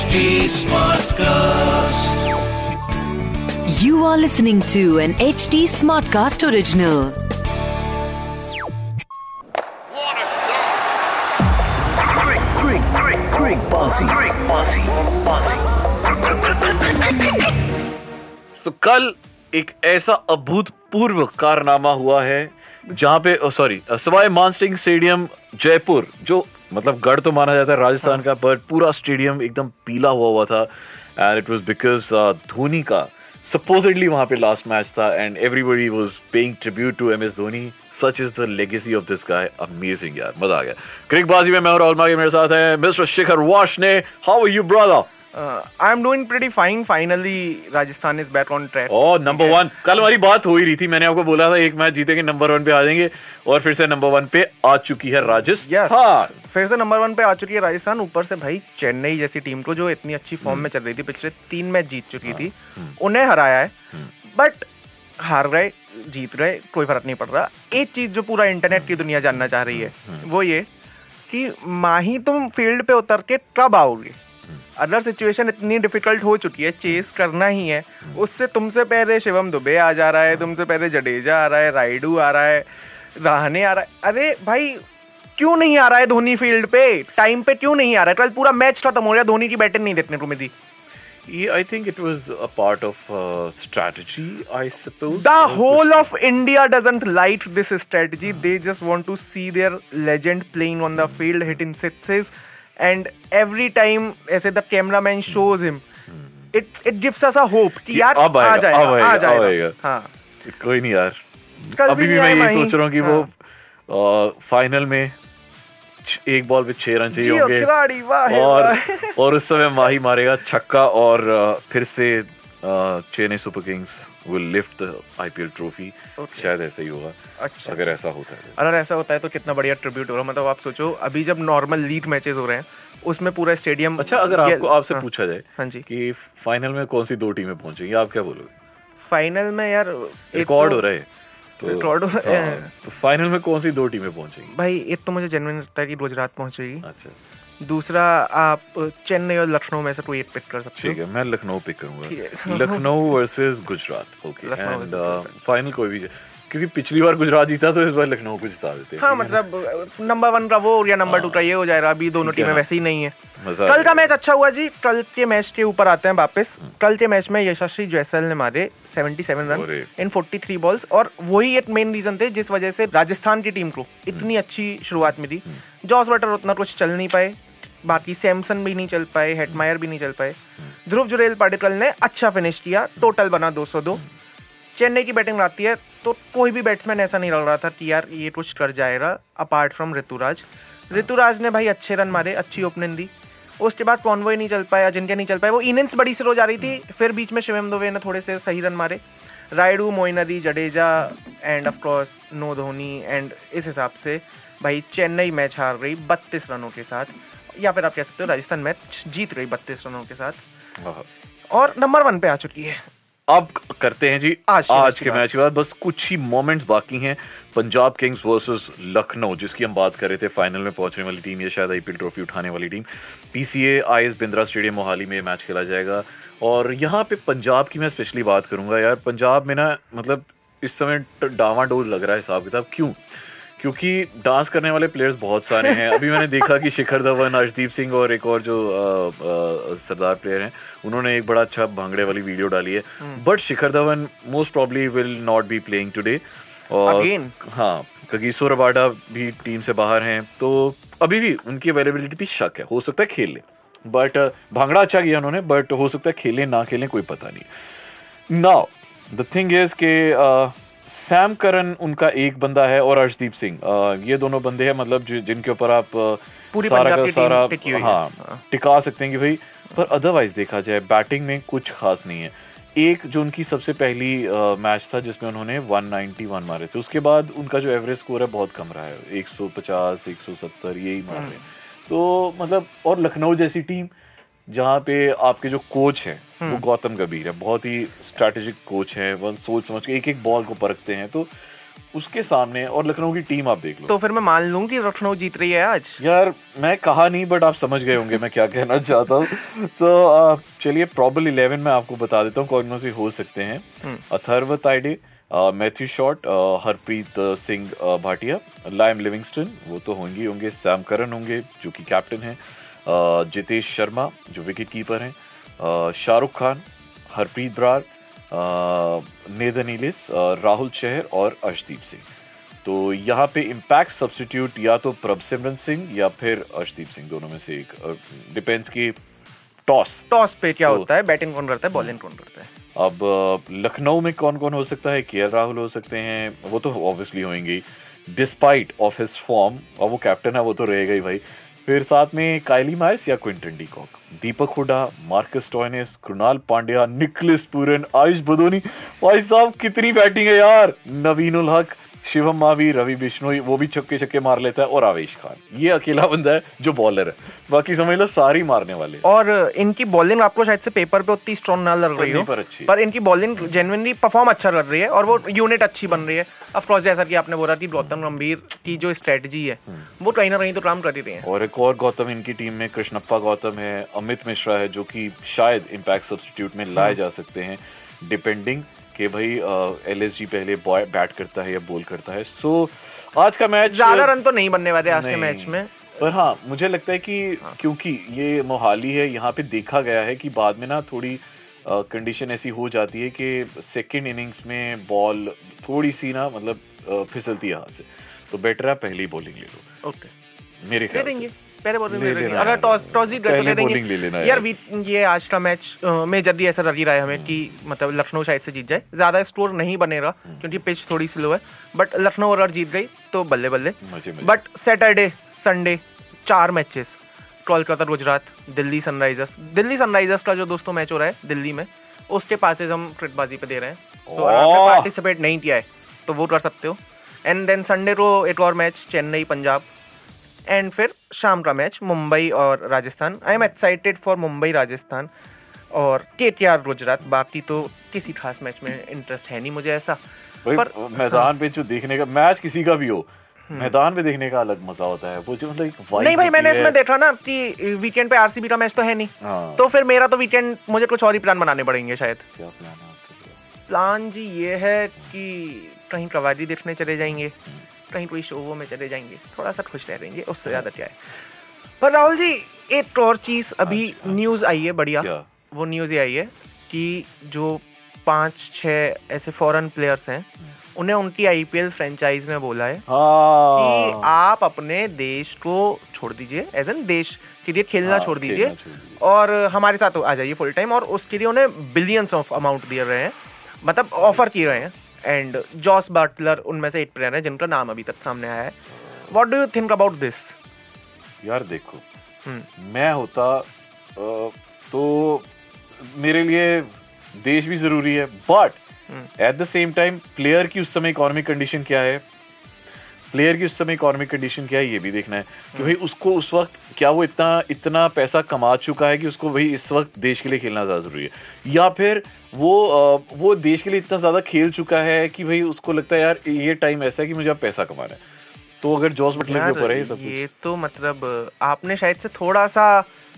HD Smartcast. You are listening to an HD Smartcast original. What a shot! Quick, quick, quick, quick, bossy, quick, bossy, bossy. तो कल एक ऐसा अभूतपूर्व कारनामा हुआ है जहाँ पे सॉरी सवाई मानसिंह स्टेडियम जयपुर जो मतलब गढ़ तो माना जाता है राजस्थान का बट पूरा स्टेडियम एकदम पीला हुआ हुआ था। And it was because Dhoni का सपोजिडली वहाँ पे लास्ट मैच था। And everybody was paying tribute to M S Dhoni such is the legacy of this guy amazing यार, मज़ा आ गया। क्रिक बाजी में मैं और मेरे साथ हैं, मिस्टर शिखर वाश ने। How you brother Uh, I'm doing pretty fine. Finally, Rajasthan is back on track. ओ नंबर वन कल हमारी बात हो ही रही थी मैंने आपको बोला था एक मैच जीतेंगे नंबर वन पे आ जाएँगे और फिर से नंबर वन पे आ चुकी है राजस्थान Yes. राजस्थान। फिर से नंबर वन पे आ चुकी है राजस्थान ऊपर से भाई चेन्नई जैसी टीम को जो इतनी अच्छी फॉर्म में चल रही थी पिछले तीन मैच जीत चुकी थी उन्हें हराया है बट हार गए जीत गए कोई फ़र्क नहीं पड़ रहा। एक चीज़ जो पूरा इंटरनेट की दुनिया जानना चाह रही है वो ये कि माही तुम फ़ील्ड पे उतर के कब आओगे? अदर सिचुएशन इतनी डिफ़िकल्ट हो चुकी है चेस करना ही है। उससे तुमसे पहले शिवम दुबे आ जा रहा है तुमसे पहले जडेजा आ रहा है राइडू आ रहा है राहने आ रहा है। अरे भाई क्यों नहीं आ रहा है धोनी फ़ील्ड पे? टाइम पे क्यों नहीं आ रहा है? कल पूरा मैच खत्म हो गया धोनी की बैटिंग नहीं देखने को मिली। I think it was a part of strategy I suppose the whole of India doesn't like this strategy they just want to see their legend playing on the field hit in and every time ऐसे the cameraman shows him, it it gives us a hope कि कि यार अब आ जाएगा, अब आ जाएगा. हाँ। कोई नहीं यार। अभी भी मैं ये सोच रहा हूँ कि हाँ। वो फाइनल में एक बॉल पे छह रन चाहिए होंगे। और और उस समय माही मारेगा छक्का और फिर से Chennai super kings. Will lift the IPL trophy शायद ऐसा ही होगा अच्छा, अगर ऐसा होता है अगर ऐसा होता है तो कितना बढ़िया ट्रिब्यूट होगा मतलब आप सोचो अभी जब नॉर्मल लीग मैचेस हो रहे हैं उसमें पूरा स्टेडियम अच्छा अगर आपको आपसे हाँ, पूछा जाए हाँ जी। कि फाइनल में कौन सी दो टीमें पहुंचेंगी आप क्या बोलोगे? फाइनल में यार रिकॉर्ड तो- हो रहा है तो हो तो फाइनल में कौन सी दो टीमें पहुंचेंगी? भाई एक तो मुझे जेनविन लगता है कि गुजरात पहुंचेगी। अच्छा। दूसरा आप चेन्नई और लखनऊ में से कोई एक पिक कर सकते ठीक है? मैं लखनऊ पिक करूँगा। Lucknow versus Gujarat okay and final कोई भी क्योंकि पिछली बार गुजरात जीता तो इस बार लखनऊ को जिता देते हैं हाँ मतलब नंबर वन का वो या नंबर टू का ये हो जाएगा अभी दोनों टीमें वैसे ही नहीं है। कल का मैच अच्छा हुआ जी कल के मैच के ऊपर आते हैं वापस। कल के मैच में यशस्वी जयसल ने मारे 77 रन। इन 43 बॉल्स और वही एक मेन रीजन थे जिस वजह से राजस्थान की टीम को इतनी अच्छी शुरुआत मिली। जॉस बटर उतना कुछ चल नहीं पाए बाकी सैमसन भी नहीं चल पाए, हेटमायर भी नहीं चल पाए। ध्रुव जुरेल पाटिकल ने अच्छा फिनिश किया टोटल बना 202 चेन्नई की बैटिंग आती है तो कोई भी बैट्समैन ऐसा नहीं लग रहा था कि यार ये कुछ कर जाएगा अपार्ट फ्रॉम ऋतुराज। ऋतुराज ने भाई अच्छे रन मारे, अच्छी ओपनिंग दी। उसके बाद कॉन्वॉय नहीं चल पाया, जिनके नहीं चल पाए, वो इनिंग्स बड़ी सी रोज आ रही थी, फिर बीच में शिवम दुबे ने थोड़े से सही रन मारे। Rayudu Moeen Ali Jadeja and of course no Dhoni and इस हिसाब से भाई चेन्नई मैच हार गई, बत्तीस रनों के साथ। या फिर आप कह सकते हो राजस्थान मैच जीत गई बत्तीस रनों के साथ। और नंबर वन पे आ चुकी है। अब करते हैं जी आज आज के मैच के बाद बस कुछ ही मोमेंट्स बाकी हैं। पंजाब किंग्स वर्सेस लखनऊ जिसकी हम बात कर रहे थे फाइनल में पहुँचने वाली टीम या शायद आईपीएल ट्रॉफी उठाने वाली team PCA IS Bindra stadium Mohali में मैच खेला जाएगा। और यहाँ पे पंजाब की मैं स्पेशली बात करूँगा यार। पंजाब में ना मतलब इस समय डावाडोल लग रहा है हिसाब किताब क्यों? क्योंकि डांस करने वाले प्लेयर्स बहुत सारे हैं। अभी मैंने देखा कि शिखर धवन अर्शदीप सिंह और एक और जो सरदार प्लेयर हैं उन्होंने एक बड़ा अच्छा भांगड़े वाली वीडियो डाली है। But Shikhar Dhawan most probably will not be playing today और Again? हाँ कगिसो रबाडा भी टीम से बाहर हैं तो अभी भी उनकी अवेलेबिलिटी भी शक है। हो सकता है खेल ले। बट भांगड़ा अच्छा किया उन्होंने बट हो सकता है खेलें ना खेलें कोई पता नहीं। नाउ द थिंग इज़ के सैम करन उनका एक बंदा है और अर्शदीप सिंह। ये दोनों बंदे हैं मतलब जिनके ऊपर आप पूरी सारा का सारा है। हाँ हाँ। टिका सकते हैं कि भाई पर अदरवाइज़ देखा जाए बैटिंग में कुछ खास नहीं है। एक जो उनकी सबसे पहली मैच था जिसमें उन्होंने 191 मारे थे उसके बाद उनका जो एवरेज स्कोर है बहुत कम रहा है। 150 170 यही मार। रहे हैं तो मतलब और लखनऊ जैसी टीम जहाँ पे आपके जो कोच हैं वो गौतम गंभीर है बहुत ही स्ट्रैटेजिक कोच है वो सोच समझ के एक एक बॉल को परखते हैं तो उसके सामने और लखनऊ की टीम आप देख लो। तो फिर मैं मान लूँ कि लखनऊ जीत रही है आज? यार मैं कहा नहीं बट आप समझ गए होंगे मैं क्या कहना चाहता हूँ। तो चलिए प्रॉबल इलेवन में आपको बता देता हूँ कौन कौन से हो सकते हैं। Atharva Taide Matthew Short Harpreet Singh Bhatia Liam Livingstone वो तो होंगे होंगे सैम करन होंगे जो कि कैप्टन है। जितेश शर्मा जो विकेट कीपर हैं शाहरुख खान हरप्रीत ब्रार नेदन इलिस राहुल चहर और अर्शदीप सिंह। तो यहाँ पे इम्पैक्ट सब्स्टिट्यूट या तो प्रभसिमरन सिंह या फिर अर्शदीप सिंह दोनों में से एक। डिपेंड्स की टॉस टॉस पे क्या तो- होता है? बैटिंग कौन करता है? बॉलिंग कौन करता है? अब लखनऊ में कौन कौन हो सकता है? के राहुल हो सकते हैं। वो तो ऑब्वियसली होंगे। डिस्पाइट ऑफ़ हिज फॉर्म और वो कैप्टन है वो तो रहेगा ही भाई। फिर साथ में कायली माइस या Quinton de Kock. Deepak Hooda, Marcus Stoinis, Krunal Pandya, Nicholas Pooran, Ayush Badoni भाई साहब, कितनी बैटिंग है यार। नवीन उल हक शिवम मावी रवि बिश्नोई वो भी छक्के छक्के मार लेता है और आवेश खान। ये अकेला बंदा है जो बॉलर है। बाकी समझ लो सारी मारने वाले और इनकी बॉलिंग आपको शायद से पेपर पे उतनी स्ट्रॉन्ग ना लग रही हो पर अच्छी पर इनकी बॉलिंग जेनुइनली परफॉर्म अच्छा कर रही है और वो यूनिट अच्छी बन रही है। ऑफ़ कोर्स जैसा कि आपने बोला कि गौतम गंभीर की जो स्ट्रेटजी है वो कहीं ना कहीं तो काम कर ही रही है। और एक और गौतम इनकी टीम में कृष्णप्पा गौतम है अमित मिश्रा है जो कि शायद इम्पैक्ट सब्स्टिट्यूट में लाए जा सकते हैं डिपेंडिंग कि भाई एल एस जी पहले बॉय बैट करता है या बॉल करता है। सो आज का मैच ज़्यादा रन तो नहीं बनने वाले आज के मैच में। पर हाँ मुझे लगता है कि क्योंकि ये मोहाली है यहाँ पे देखा गया है कि बाद में ना थोड़ी कंडीशन ऐसी हो जाती है कि सेकेंड इनिंग्स में बॉल थोड़ी सी ना मतलब फिसलती है हाथ से। तो बेटर है पहली बॉलिंग ले लो। ओके मेरे ख्याल से। पहले बॉलिंग ले अगर टॉस टॉस जीत गए तो ले यार। ये आज का मैच में जल्दी ऐसा लग ही रहा है हमें कि मतलब लखनऊ शायद से जीत जाए। ज़्यादा स्कोर नहीं बनेगा क्योंकि पिच थोड़ी स्लो है। बट लखनऊ अगर जीत गई तो बल्ले बल्ले बट सैटरडे संडे चार matches Kolkata Gujarat Delhi Sunrisers Delhi Sunrisers का जो दोस्तों मैच हो रहा है दिल्ली में उसके पासेज हम क्रिकबाजी पे दे रहे हैं। सो अगर आपने पार्टिसिपेट नहीं किया है तो वो कर सकते हो। एंड देन संडे को एक और मैच चेन्नई पंजाब। एंड फिर शाम का मैच मुंबई और Rajasthan. I am excited for Mumbai Rajasthan और के टी आर गुजरात। बाकी तो किसी खास मैच में इंटरेस्ट है नहीं मुझे ऐसा। पर मैदान पे जो देखने का मैच किसी का भी हो मैदान पे देखने का अलग मज़ा होता है। वो जो मतलब हम्म। नहीं भाई मैंने इसमें देखा ना कि वीकेंड पे आरसीबी का मैच तो है नहीं। हाँ। तो फिर मेरा तो वीकेंड मुझे कुछ और ही प्लान बनाने पड़ेंगे शायद। क्या प्लान है प्लान जी ये है कि कहीं कवाली देखने चले जाएँगे। कहीं कोई शो वो में चले जाएँगे थोड़ा सा खुश रह रहेंगे उससे ज़्यादा क्या है। पर राहुल जी एक और चीज़ अभी न्यूज़ आई है बढ़िया। वो न्यूज़ ये आई है कि जो पाँच छह ऐसे फॉरेन प्लेयर्स हैं उन्हें उनकी आईपीएल फ्रेंचाइज ने बोला है कि हाँ। आप अपने देश को छोड़ दीजिए एज एन देश के लिए खेलना हाँ, छोड़ दीजिए। और हमारे साथ आ जाइए फुल टाइम और उसके लिए उन्हें बिलियंस ऑफ़ अमाउंट दिए रहे हैं। मतलब ऑफ़र किए रहे हैं। एंड जॉस बाटलर उनमें से एक प्लेयर है जिनका नाम अभी तक सामने आया है what do you think about this यार देखो हम्म। मैं होता तो मेरे लिए देश भी ज़रूरी है but. At the same time player की उस समय इकोनॉमिक कंडीशन क्या है प्लेयर की उस समय इकोनॉमिक कंडीशन क्या है ये भी देखना है। कि भाई उसको उस वक्त क्या वो इतना इतना पैसा कमा चुका है कि उसको भाई इस वक्त देश के लिए खेलना ज़्यादा ज़रूरी है। या फिर वो वो देश के लिए इतना ज़्यादा खेल चुका है कि भाई उसको लगता है यार ये टाइम ऐसा है कि मुझे अब पैसा कमाना है। तो अगर जॉस बटलर के ऊपर है ये सब ये तो मतलब आपने शायद से थोड़ा सा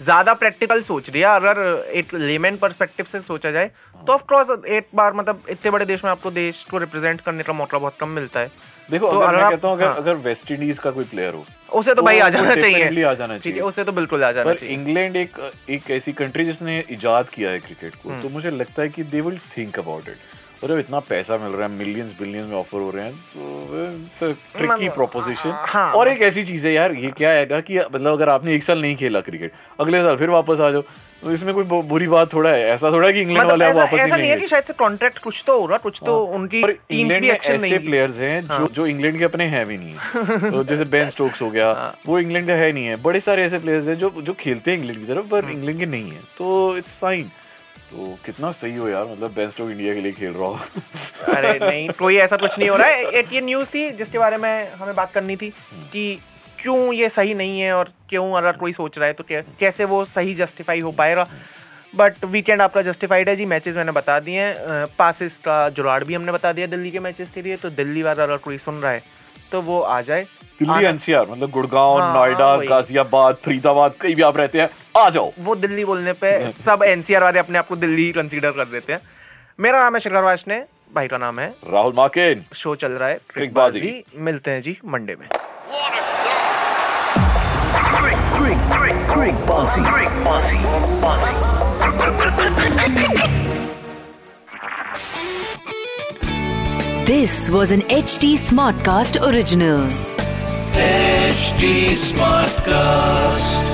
ज़्यादा प्रैक्टिकल सोच लिया अगर एक लेमैन पर्सपेक्टिव से सोचा जाए तो ऑफकोर्स एक बार मतलब इतने बड़े देश में आपको देश को रिप्रेजेंट करने का मौका बहुत कम मिलता है। देखो तो अगर अगर मैं कहता हूँ अगर हाँ। अगर वेस्ट इंडीज का कोई प्लेयर हो उसे तो तो भाई आ जाना चाहिए। आ जाना चाहिए। है उसे तो बिल्कुल आ जाना पर चाहिए। इंग्लैंड एक एक ऐसी कंट्री जिसने इजाद किया है क्रिकेट को तो मुझे लगता है कि they will think about it और जब इतना पैसा मिल रहा है मिलियंस बिलियंस में ऑफ़र हो रहे हैं तो ट्रिकी मतलब, प्रोपोजिशन हाँ। और एक ऐसी चीज़ है यार ये क्या है कि मतलब अगर आपने एक साल नहीं खेला क्रिकेट अगले साल फिर वापस आ जाओ तो इसमें कोई बुरी बात थोड़ा है ऐसा थोड़ा है कि इंग्लैंड मतलब वाले ऐसा, वापस ऐसा नहीं है कि शायद से कॉन्ट्रैक्ट कुछ तो हो रहा कुछ तो उनकी टीम इंग्लैंड भी एक्शन नहीं हाँ। प्लेयर्स हैं जो जो इंग्लैंड के अपने हैं भी नहीं तो जैसे बेन स्टोक्स हो गया हाँ। वो इंग्लैंड का है नहीं है बड़े सारे ऐसे प्लेयर्स हैं जो जो खेलते हैं इंग्लैंड की तरफ़ हाँ। पर इंग्लैंड के नहीं है तो इट्स फाइन तो कितना सही हो यार मतलब बेन स्टोक इंडिया के लिए खेल रहा हो। अरे नहीं कोई ऐसा कुछ नहीं हो रहा है। एक ये न्यूज़ थी जिसके बारे में हमें बात करनी थी कि क्यों ये सही नहीं है और क्यों अगर कोई सोच रहा है तो कैसे वो सही जस्टिफाई हो पाएगा। बट वीकेंड आपका जस्टिफाइड है जी मैचेस मैंने बता दिए हैं। पासिस का जुगाड़ भी हमने बता दिया दिल्ली के मैचेस के लिए। तो दिल्ली वाला अगर कोई सुन रहा है तो वो आ जाए। दिल्ली एनसीआर मतलब गुड़गांव हाँ, नोएडा। गाजियाबाद फरीदाबाद कहीं भी आप रहते हैं आ जाओ वो दिल्ली बोलने पे सब एनसीआर वाले अपने आप को दिल्ली कंसीडर कर देते हैं मेरा नाम है शिखर वाशने भाई का नाम है राहुल मार्किन शो चल रहा है क्रिकबाजी। मिलते हैं जी मंडे में. This was an HT Smartcast original. HD Smartcast.